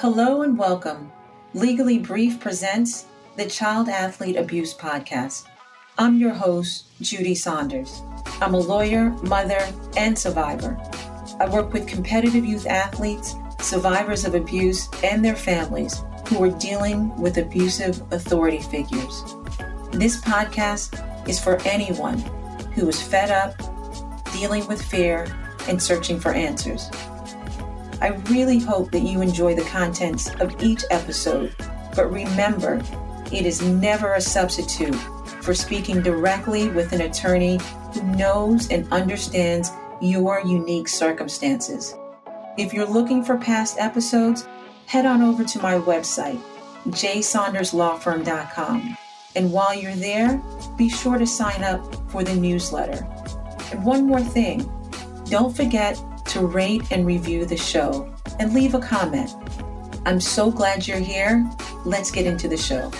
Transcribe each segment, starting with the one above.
Hello and welcome. Legally Brief presents the Child Athlete Abuse Podcast. I'm your host, Judy Saunders. I'm a lawyer, mother, and survivor. I work with competitive youth athletes, survivors of abuse, and their families who are dealing with abusive authority figures. This podcast is for anyone who is fed up, dealing with fear, and searching for answers. I really hope that you enjoy the contents of each episode, but remember, it is never a substitute for speaking directly with an attorney who knows and understands your unique circumstances. If you're looking for past episodes, head on over to my website, jsaunderslawfirm.com. And while you're there, be sure to sign up for the newsletter. And one more thing don't forget to rate and review the show and leave a comment. I'm so glad you're here. Let's get into the show.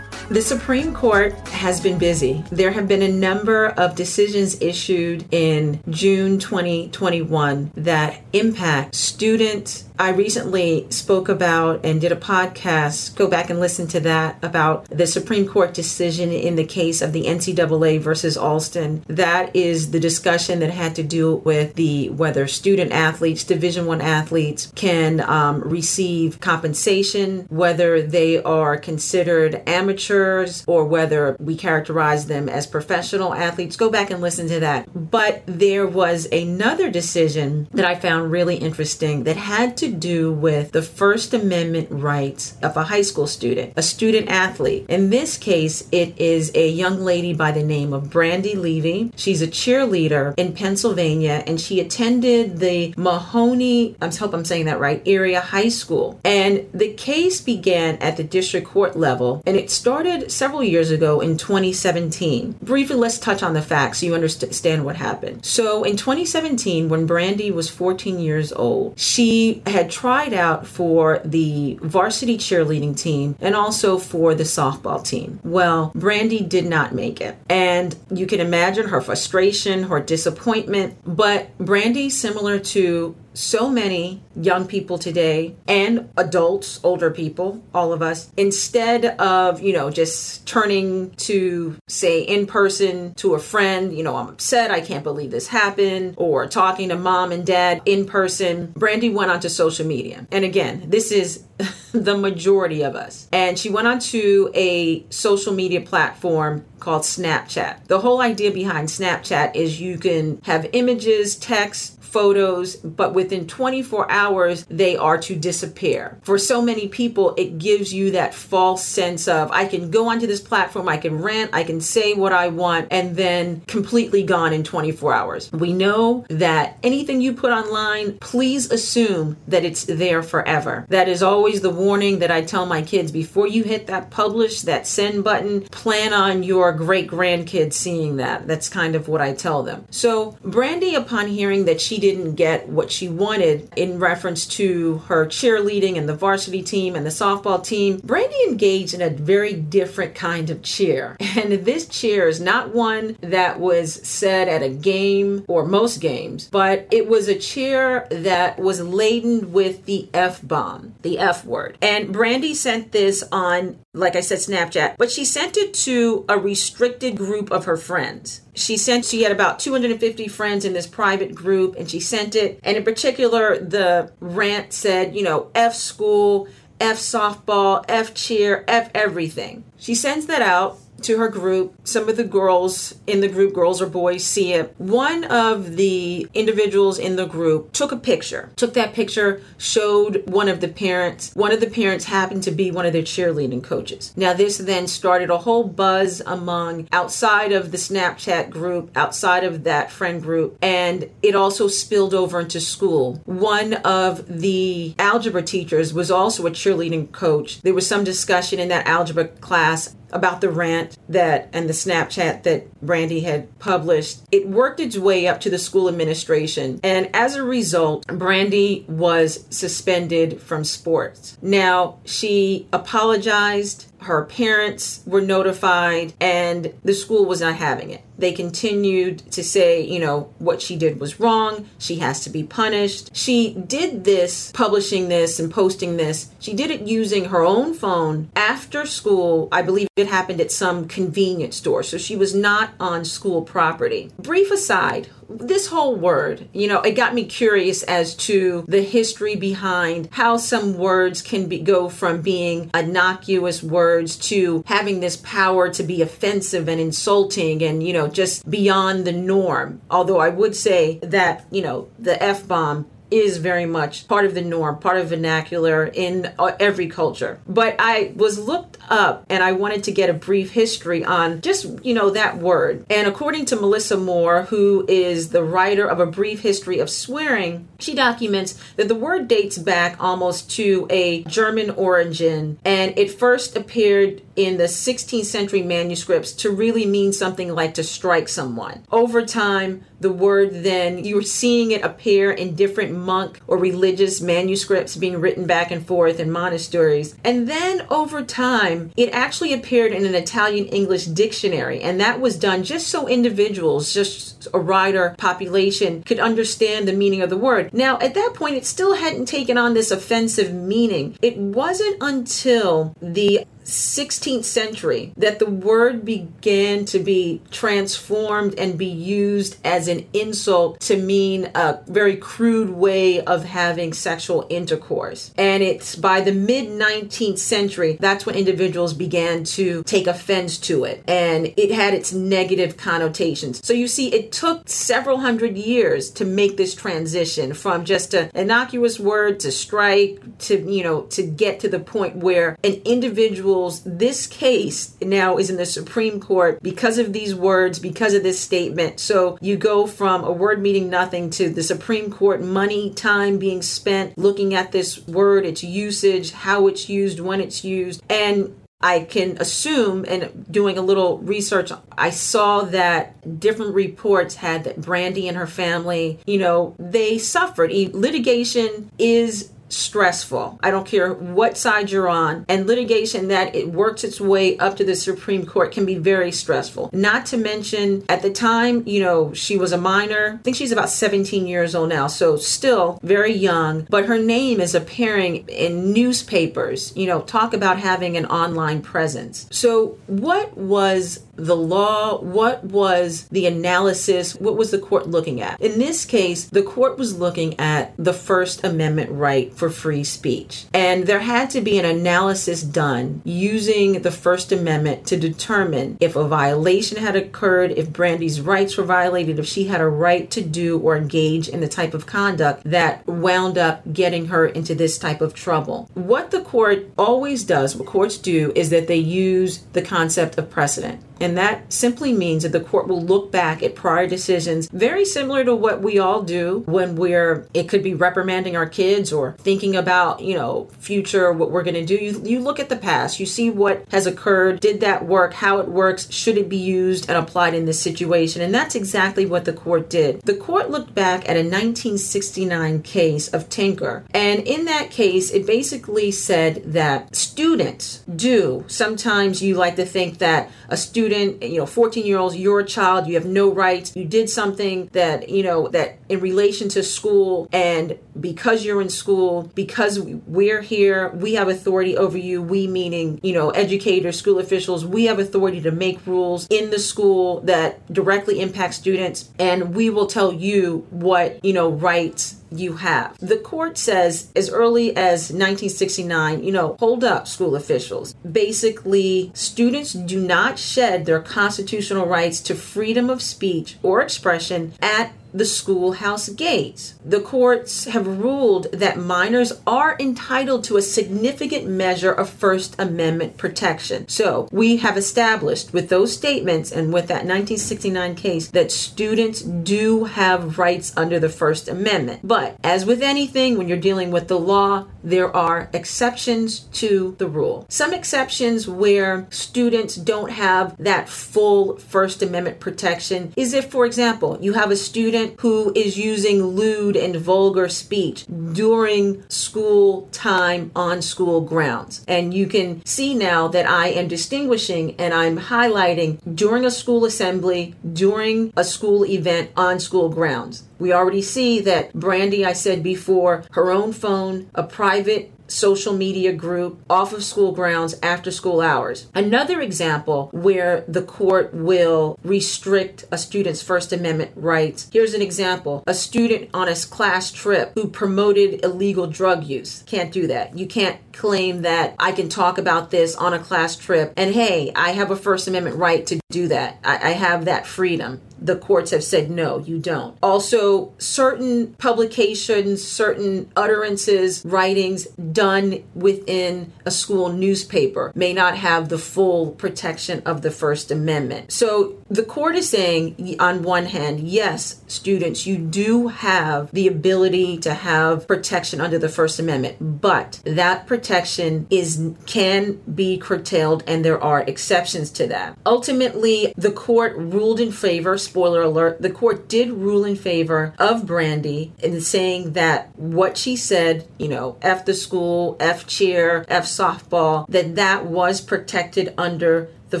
The Supreme Court has been busy. There have been a number of decisions issued in June 2021 that impact student I recently spoke about and did a podcast. Go back and listen to that about the Supreme Court decision in the case of the NCAA versus Alston. That is the discussion that had to do with the whether student athletes, Division One athletes, can um, receive compensation, whether they are considered amateurs or whether we characterize them as professional athletes. Go back and listen to that. But there was another decision that I found really interesting that had to do with the First Amendment rights of a high school student, a student athlete. In this case, it is a young lady by the name of Brandi Levy. She's a cheerleader in Pennsylvania and she attended the Mahoney, I hope I'm saying that right, area high school. And the case began at the district court level and it started several years ago in 2017. Briefly, let's touch on the facts so you understand what happened. So in 2017, when Brandi was 14 years old, she had had tried out for the varsity cheerleading team and also for the softball team. Well, Brandi did not make it. And you can imagine her frustration, her disappointment. But Brandi, similar to so many young people today and adults, older people, all of us, instead of, you know, just turning to say in person to a friend, you know, I'm upset, I can't believe this happened, or talking to mom and dad in person, Brandi went onto social media. And again, this is the majority of us. And she went onto a social media platform called Snapchat. The whole idea behind Snapchat is you can have images, text, photos, but within 24 hours, they are to disappear. For so many people, it gives you that false sense of I can go onto this platform, I can rant, I can say what I want, and then completely gone in 24 hours. We know that anything you put online, please assume that it's there forever. That is always the warning that I tell my kids before you hit that publish, that send button, plan on your great grandkids seeing that. That's kind of what I tell them. So, Brandi, upon hearing that she didn't get what she wanted in reference to her cheerleading and the varsity team and the softball team, Brandi engaged in a very different kind of cheer. And this cheer is not one that was said at a game or most games, but it was a cheer that was laden with the F bomb, the F word. And Brandi sent this on like I said, Snapchat, but she sent it to a restricted group of her friends. She sent, she had about 250 friends in this private group, and she sent it. And in particular, the rant said, you know, F school, F softball, F cheer, F everything. She sends that out to her group. Some of the girls in the group, girls or boys, see it. One of the individuals in the group took a picture, took that picture, showed one of the parents. One of the parents happened to be one of their cheerleading coaches. Now, this then started a whole buzz among outside of the Snapchat group, outside of that friend group, and it also spilled over into school. One of the algebra teachers was also a cheerleading coach. There was some discussion in that algebra class about the rant that and the Snapchat that Brandi had published. It worked its way up to the school administration, and as a result, Brandi was suspended from sports. Now, she apologized her parents were notified, and the school was not having it. They continued to say, you know, what she did was wrong. She has to be punished. She did this, publishing this and posting this. She did it using her own phone after school. I believe it happened at some convenience store. So she was not on school property. Brief aside, this whole word, you know, it got me curious as to the history behind how some words can be, go from being innocuous words to having this power to be offensive and insulting and, you know, just beyond the norm. Although I would say that, you know, the F bomb is very much part of the norm, part of vernacular in uh, every culture. But I was looked up and I wanted to get a brief history on just, you know, that word. And according to Melissa Mohr, who is the writer of A Brief History of Swearing, she documents that the word dates back almost to a German origin and it first appeared in the 16th century manuscripts to really mean something like to strike someone. Over time, the word then, you were seeing it appear in different monk or religious manuscripts being written back and forth in monasteries. And then over time, it actually appeared in an Italian English dictionary. And that was done just so individuals, just a wider population, could understand the meaning of the word. Now, at that point, it still hadn't taken on this offensive meaning. It wasn't until the 16th century that the word began to be transformed and be used as an insult to mean a very crude way of having sexual intercourse. And it's by the mid 19th century that's when individuals began to take offense to it and it had its negative connotations. So you see, it took several hundred years to make this transition from just an innocuous word to strike to, you know, to get to the point where an individual this case now is in the Supreme Court because of these words, because of this statement. So you go from a word meaning nothing to the Supreme Court money, time being spent looking at this word, its usage, how it's used, when it's used. And I can assume, and doing a little research, I saw that different reports had that Brandi and her family, you know, they suffered. Litigation is stressful. I don't care what side you're on. And litigation that it works its way up to the Supreme Court can be very stressful. Not to mention, at the time, you know, she was a minor. I think she's about 17 years old now, so still very young. But her name is appearing in newspapers, you know, talk about having an online presence. So, what was the law? What was the analysis? What was the court looking at? In this case, the court was looking at the First Amendment right for free speech. And there had to be an analysis done using the First Amendment to determine if a violation had occurred, if Brandi's rights were violated, if she had a right to do or engage in the type of conduct that wound up getting her into this type of trouble. What the court always does, what courts do, is that they use the concept of precedent. And that simply means that the court will look back at prior decisions, very similar to what we all do when we're, it could be reprimanding our kids or thinking about, you know, future, what we're going to do. You, you look at the past, you see what has occurred, did that work, how it works, should it be used and applied in this situation. And that's exactly what the court did. The court looked back at a 1969 case of Tinker. And in that case, it basically said that students do, sometimes you like to think that a student you know, 14 year olds, you're a child, you have no rights. You did something that, you know, that in relation to school, and because you're in school, because we're here, we have authority over you. We, meaning, you know, educators, school officials, we have authority to make rules in the school that directly impact students, and we will tell you what, you know, rights you have. The court says as early as 1969, you know, hold up, school officials. Basically, students do not shed their constitutional rights to freedom of speech or expression at the schoolhouse gates. The courts have ruled that minors are entitled to a significant measure of First Amendment protection. So we have established with those statements and with that 1969 case that students do have rights under the First Amendment. But But as with anything, when you're dealing with the law, there are exceptions to the rule. Some exceptions where students don't have that full First Amendment protection is if, for example, you have a student who is using lewd and vulgar speech during school time on school grounds. And you can see now that I am distinguishing and I'm highlighting during a school assembly, during a school event on school grounds. We already see that Brandi, I said before, her own phone, a private social media group off of school grounds after school hours. Another example where the court will restrict a student's First Amendment rights. Here's an example a student on a class trip who promoted illegal drug use. Can't do that. You can't claim that I can talk about this on a class trip and hey, I have a First Amendment right to do that. I, I have that freedom the courts have said no, you don't. Also, certain publications, certain utterances, writings done within a school newspaper may not have the full protection of the First Amendment. So the court is saying, on one hand, yes, students, you do have the ability to have protection under the First Amendment, but that protection is can be curtailed and there are exceptions to that. Ultimately, the court ruled in favor spoiler alert, the court did rule in favor of Brandi in saying that what she said, you know, F the school, F cheer, F softball, that that was protected under the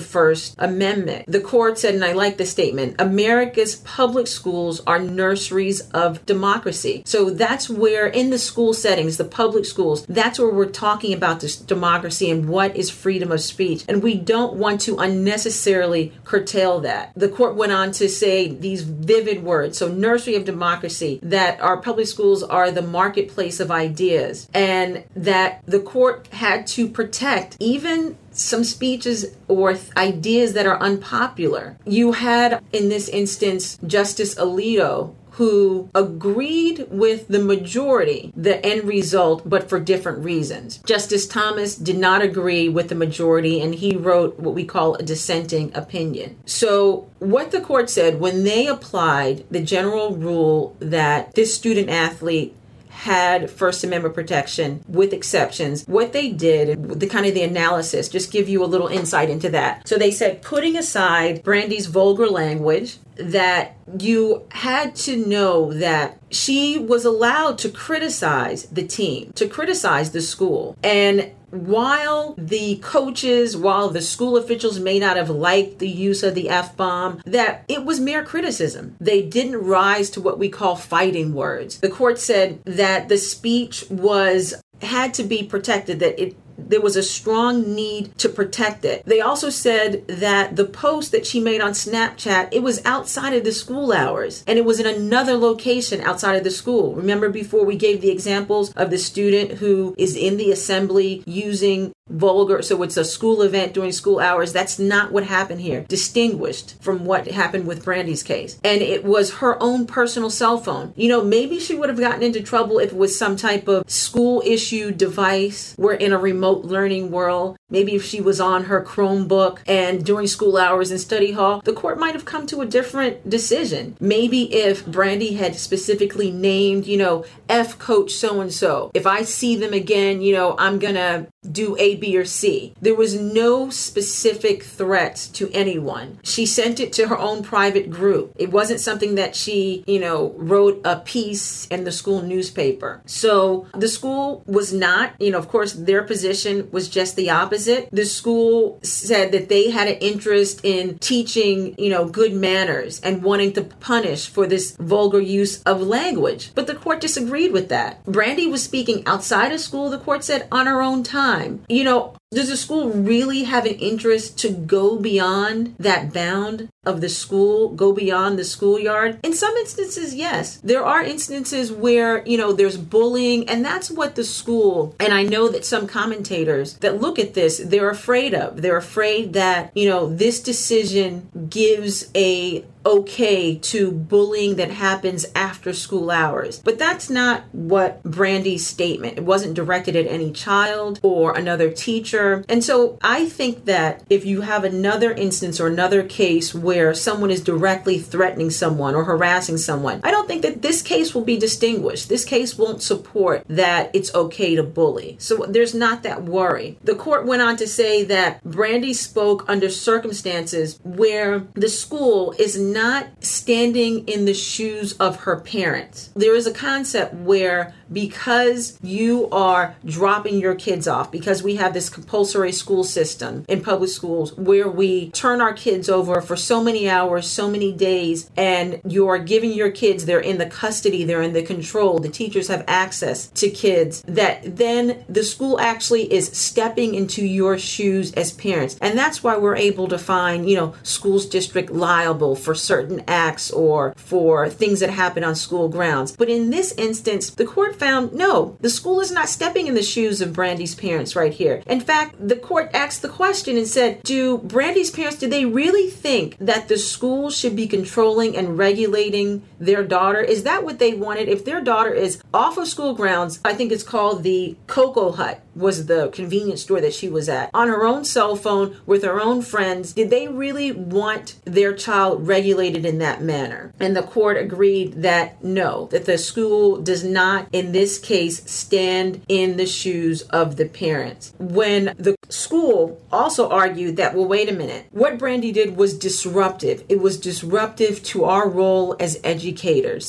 First Amendment. The court said, and I like the statement America's public schools are nurseries of democracy. So that's where, in the school settings, the public schools, that's where we're talking about this democracy and what is freedom of speech. And we don't want to unnecessarily curtail that. The court went on to say these vivid words so, nursery of democracy, that our public schools are the marketplace of ideas, and that the court had to protect even some speeches or th- ideas that are unpopular. You had, in this instance, Justice Alito, who agreed with the majority, the end result, but for different reasons. Justice Thomas did not agree with the majority and he wrote what we call a dissenting opinion. So, what the court said when they applied the general rule that this student athlete had First Amendment protection with exceptions. What they did, the kind of the analysis, just give you a little insight into that. So they said, putting aside Brandi's vulgar language, that you had to know that she was allowed to criticize the team, to criticize the school. And while the coaches, while the school officials may not have liked the use of the F bomb, that it was mere criticism. They didn't rise to what we call fighting words. The court said that the speech was had to be protected, that it there was a strong need to protect it. They also said that the post that she made on Snapchat, it was outside of the school hours and it was in another location outside of the school. Remember before we gave the examples of the student who is in the assembly using vulgar. So it's a school event during school hours. That's not what happened here. Distinguished from what happened with brandi's case. And it was her own personal cell phone. You know maybe she would have gotten into trouble if it was some type of school issue device. We're in a remote learning world maybe if she was on her chromebook and during school hours in study hall the court might have come to a different decision maybe if brandi had specifically named you know f coach so and so if i see them again you know i'm gonna do a B, or C. There was no specific threat to anyone. She sent it to her own private group. It wasn't something that she, you know, wrote a piece in the school newspaper. So the school was not, you know, of course, their position was just the opposite. The school said that they had an interest in teaching, you know, good manners and wanting to punish for this vulgar use of language. But the court disagreed with that. Brandi was speaking outside of school, the court said, on her own time. You know, does the school really have an interest to go beyond that bound of the school, go beyond the schoolyard? In some instances, yes. There are instances where, you know, there's bullying, and that's what the school, and I know that some commentators that look at this, they're afraid of. They're afraid that, you know, this decision gives a okay to bullying that happens after school hours. But that's not what Brandi's statement. It wasn't directed at any child or another teacher. And so I think that if you have another instance or another case where someone is directly threatening someone or harassing someone, I don't think that this case will be distinguished. This case won't support that it's okay to bully. So there's not that worry. The court went on to say that Brandi spoke under circumstances where the school is not standing in the shoes of her parents. There is a concept where because you are dropping your kids off, because we have this compulsory school system in public schools where we turn our kids over for so many hours, so many days, and you're giving your kids, they're in the custody, they're in the control, the teachers have access to kids, that then the school actually is stepping into your shoes as parents. And that's why we're able to find, you know, schools district liable for certain acts or for things that happen on school grounds. But in this instance, the court found no, the school is not stepping in the shoes of Brandi's parents right here. In fact, the court asked the question and said, Do Brandi's parents, do they really think that the school should be controlling and regulating their daughter? Is that what they wanted? If their daughter is off of school grounds, I think it's called the Cocoa Hut was the convenience store that she was at on her own cell phone with her own friends. Did they really want their child regulated in that manner? And the court agreed that no, that the school does not, in this case, stand in the shoes of the parents. When the school also argued that, well, wait a minute, what Brandi did was disruptive. It was disruptive to our role as educators.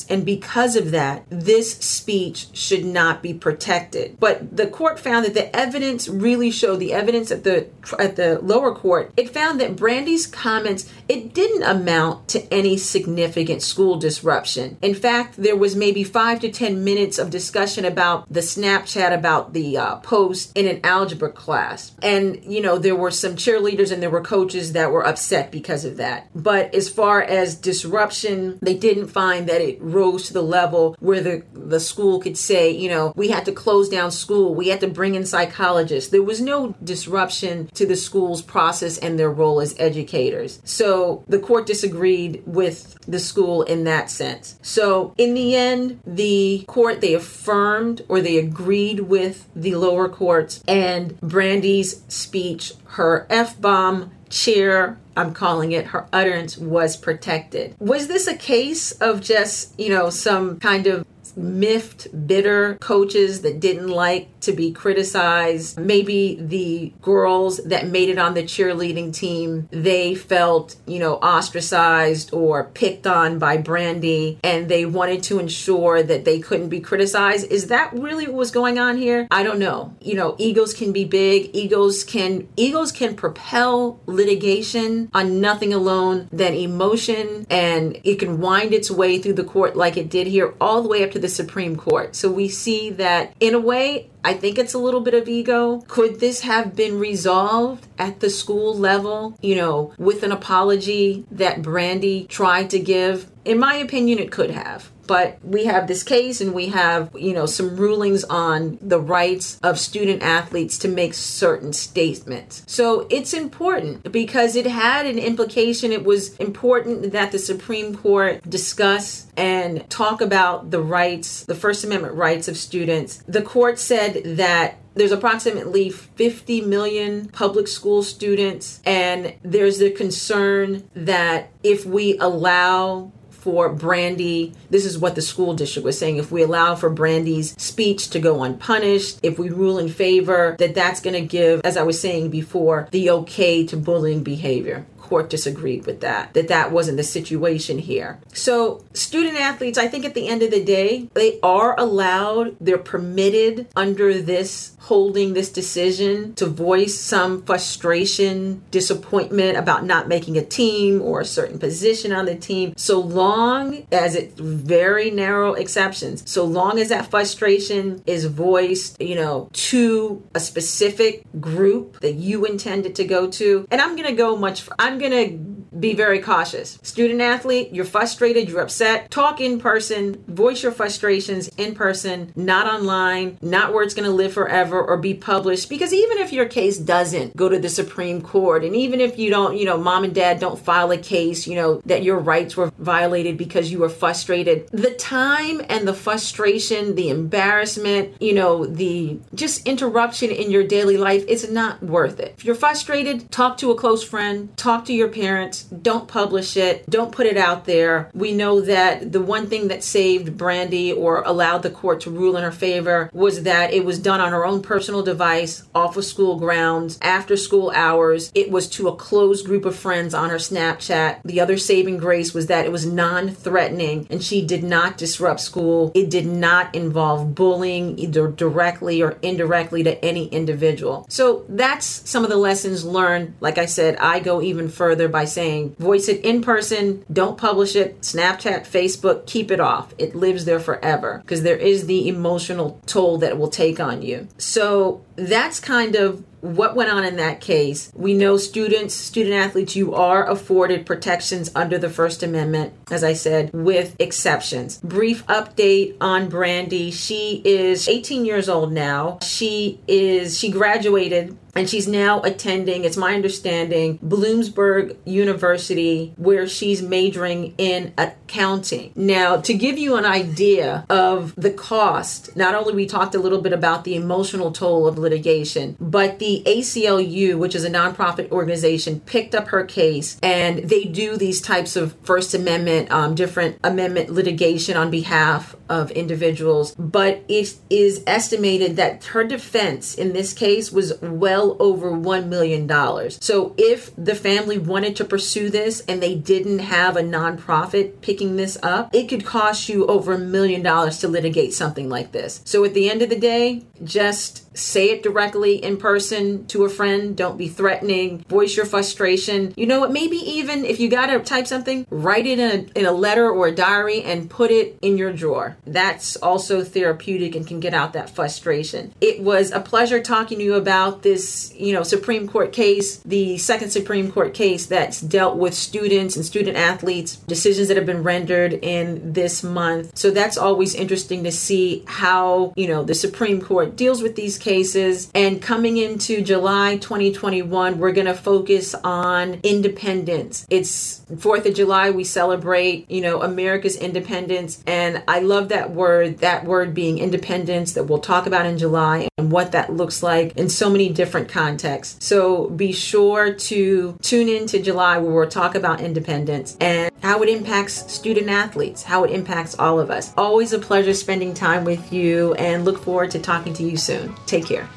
And because of that, this speech should not be protected. But the court found that the evidence really showed the evidence at the at the lower court. It found that Brandi's comments it didn't amount to any significant school disruption. In fact, there was maybe five to ten minutes of discussion about the Snapchat about the uh, post in an algebra class, and you know there were some cheerleaders and there were coaches that were upset because of that. But as far as disruption, they didn't find that it rose to the level where the the school could say, you know, we had to close down school, we had to bring in psychologists. There was no disruption to the school's process and their role as educators. So the court disagreed with the school in that sense. So in the end, the court they affirmed or they agreed with the lower courts and Brandi's speech, her F bomb cheer I'm calling it, her utterance was protected. Was this a case of just, you know, some kind of miffed, bitter coaches that didn't like to be criticized. Maybe the girls that made it on the cheerleading team, they felt, you know, ostracized or picked on by Brandi and they wanted to ensure that they couldn't be criticized. Is that really what was going on here? I don't know. You know, egos can be big. Egos can egos can propel litigation on nothing alone than emotion and it can wind its way through the court like it did here all the way up to the Supreme Court. So we see that in a way I think it's a little bit of ego. Could this have been resolved at the school level, you know, with an apology that Brandi tried to give? In my opinion, it could have. But we have this case and we have you know some rulings on the rights of student athletes to make certain statements. So it's important because it had an implication. It was important that the supreme court discuss and talk about the rights the first amendment rights of students. The court said that there's approximately 50 million public school students, and there's the concern that if we allow for Brandi, this is what the school district was saying. If we allow for Brandi's speech to go unpunished, if we rule in favor, that that's going to give, as I was saying before, the okay to bullying behavior court disagreed with that, that that wasn't the situation here. So, student athletes, I think at the end of the day, they are allowed, they're permitted under this holding this decision to voice some frustration, disappointment about not making a team or a certain position on the team, so long as it's very narrow exceptions, so long as that frustration is voiced, you know, to a specific group that you intended to go to. And I'm going to go much, I'm going to be very cautious. Student athlete, you're frustrated, you're upset, talk in person, voice your frustrations in person, not online, not where it's going to live forever or be published. Because even if your case doesn't go to the Supreme Court, and even if you don't, you know, mom and dad don't file a case, you know, that your rights were violated because you were frustrated, the time and the frustration, the embarrassment, you know, the just interruption in your daily life is not worth it. If you're frustrated, talk to a close friend, talk to your parents, don't publish it, don't put it out there. We know that the one thing that saved Brandi or allowed the court to rule in her favor was that it was done on her own personal device, off of school grounds, after school hours. It was to a closed group of friends on her Snapchat. The other saving grace was that it was non threatening and she did not disrupt school. It did not involve bullying either directly or indirectly to any individual. So that's some of the lessons learned. Like I said, I go even further by saying voice it in person, don't publish it, Snapchat, Facebook, keep it off. It lives there forever because there is the emotional toll that it will take on you. So that's kind of what went on in that case. We know students, student athletes, you are afforded protections under the First Amendment, as I said, with exceptions. Brief update on Brandi. She is 18 years old now. She is, she graduated and she's now attending, it's my understanding, Bloomsburg University, where she's majoring in accounting. Now, to give you an idea of the cost, not only we talked a little bit about the emotional toll of litigation, but the ACLU, which is a nonprofit organization, picked up her case and they do these types of First Amendment, um, different amendment litigation on behalf of individuals. But it is estimated that her defense in this case was well over $1 million. So if the family wanted to pursue this and they didn't have a nonprofit picking this up, it could cost you over a million dollars to litigate something like this. So at the end of the day, just say it directly in person to a friend. Don't be threatening. Voice your frustration. You know what? Maybe even if you got to type something, write it in a, in a letter or a diary and put it in your drawer. That's also therapeutic and can get out that frustration. It was a pleasure talking to you about this, you know, Supreme Court case, the second Supreme Court case that's dealt with students and student athletes, decisions that have been rendered in this month. So that's always interesting to see how, you know, the Supreme Court deals with these cases. And coming into July 2021, we're going to focus on independence. It's 4th of July, we celebrate, you know, America's independence. And I love that word, that word being independence that we'll talk about in July and what that looks like in so many different contexts. So be sure to tune in to July where we'll talk about independence and how it impacts student athletes, how it impacts all of us. Always a pleasure spending time with you and look forward to talking to you soon. Take care.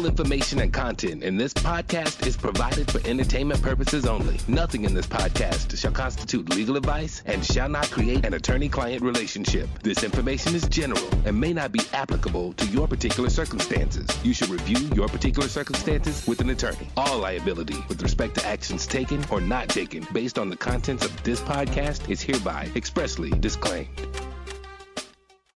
All information and content in this podcast is provided for entertainment purposes only. Nothing in this podcast shall constitute legal advice and shall not create an attorney client relationship. This information is general and may not be applicable to your particular circumstances. You should review your particular circumstances with an attorney. All liability with respect to actions taken or not taken based on the contents of this podcast is hereby expressly disclaimed.